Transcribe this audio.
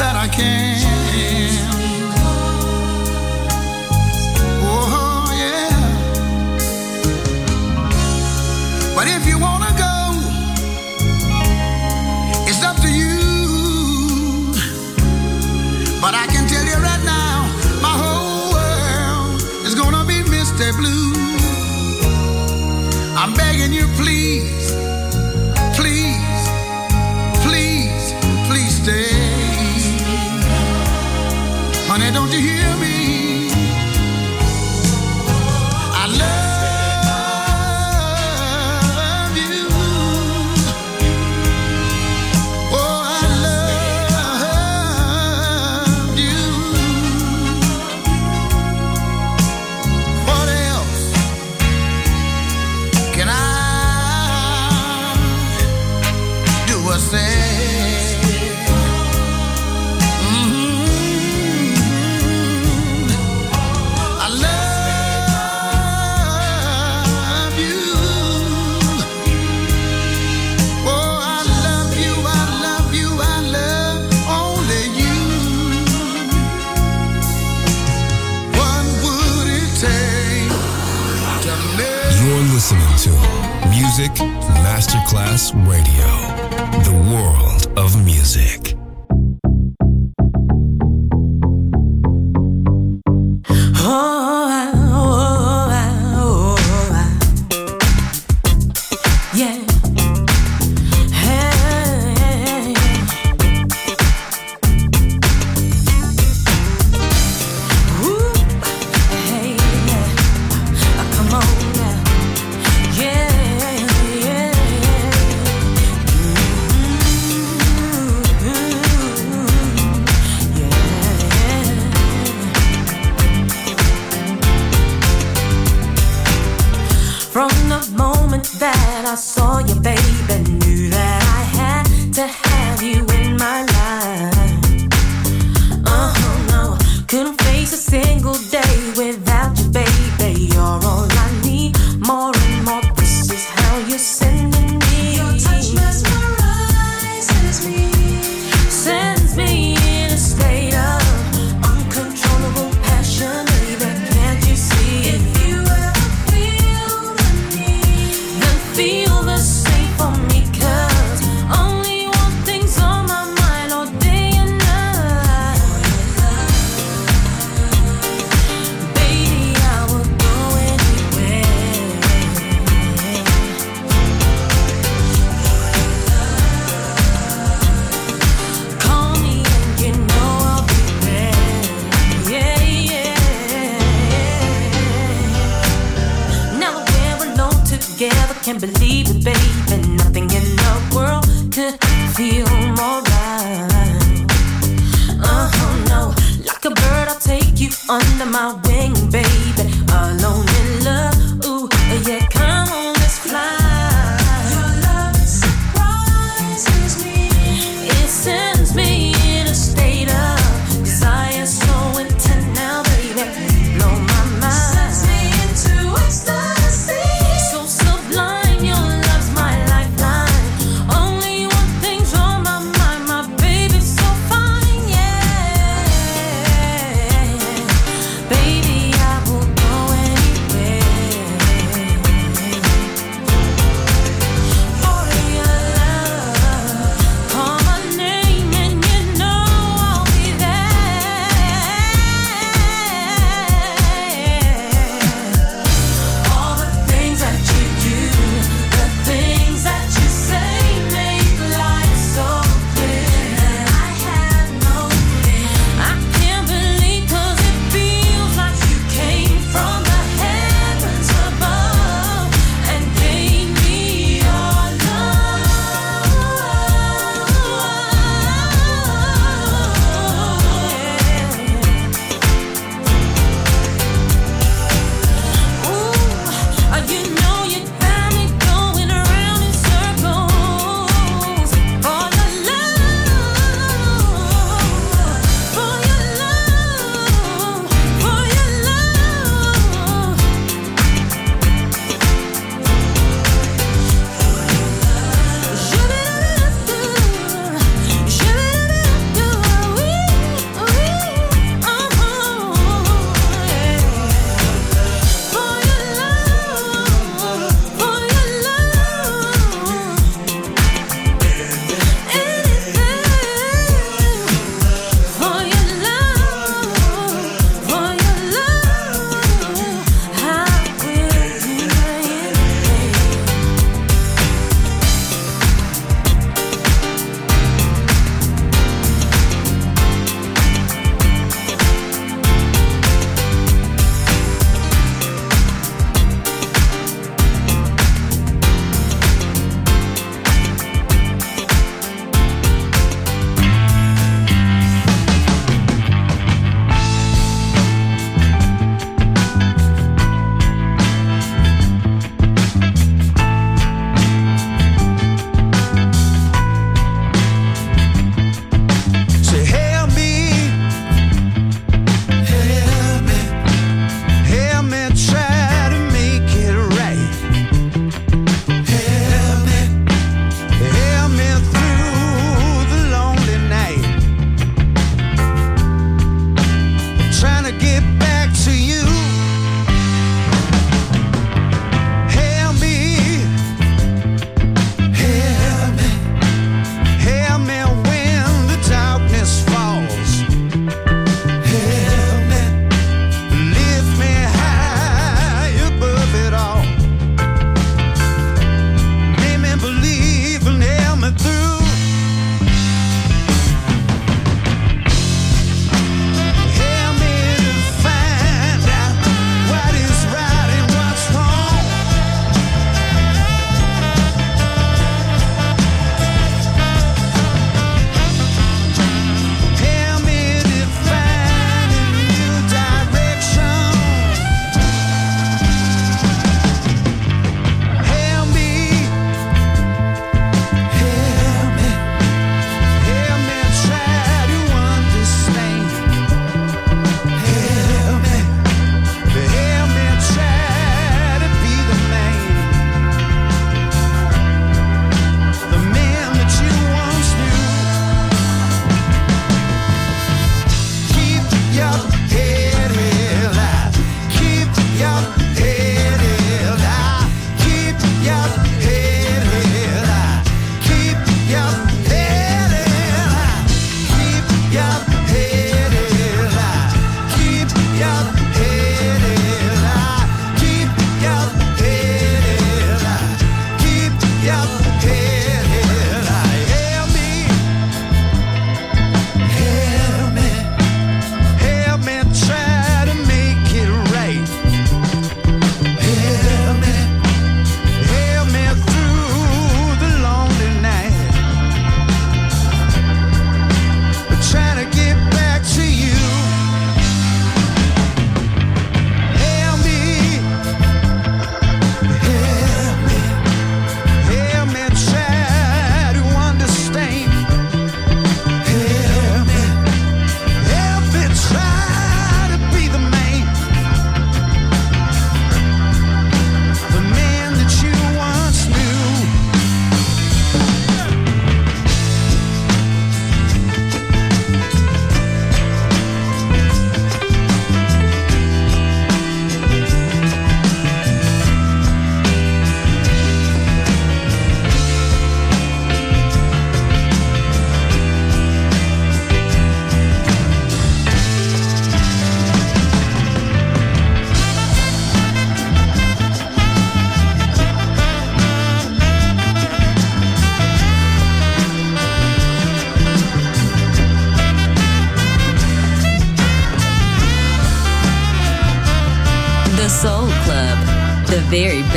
that I can. Oh, yeah. But if you wanna go, it's up to you. But I can tell you right now, my whole world is gonna be Mr. Blue. I'm begging you, please.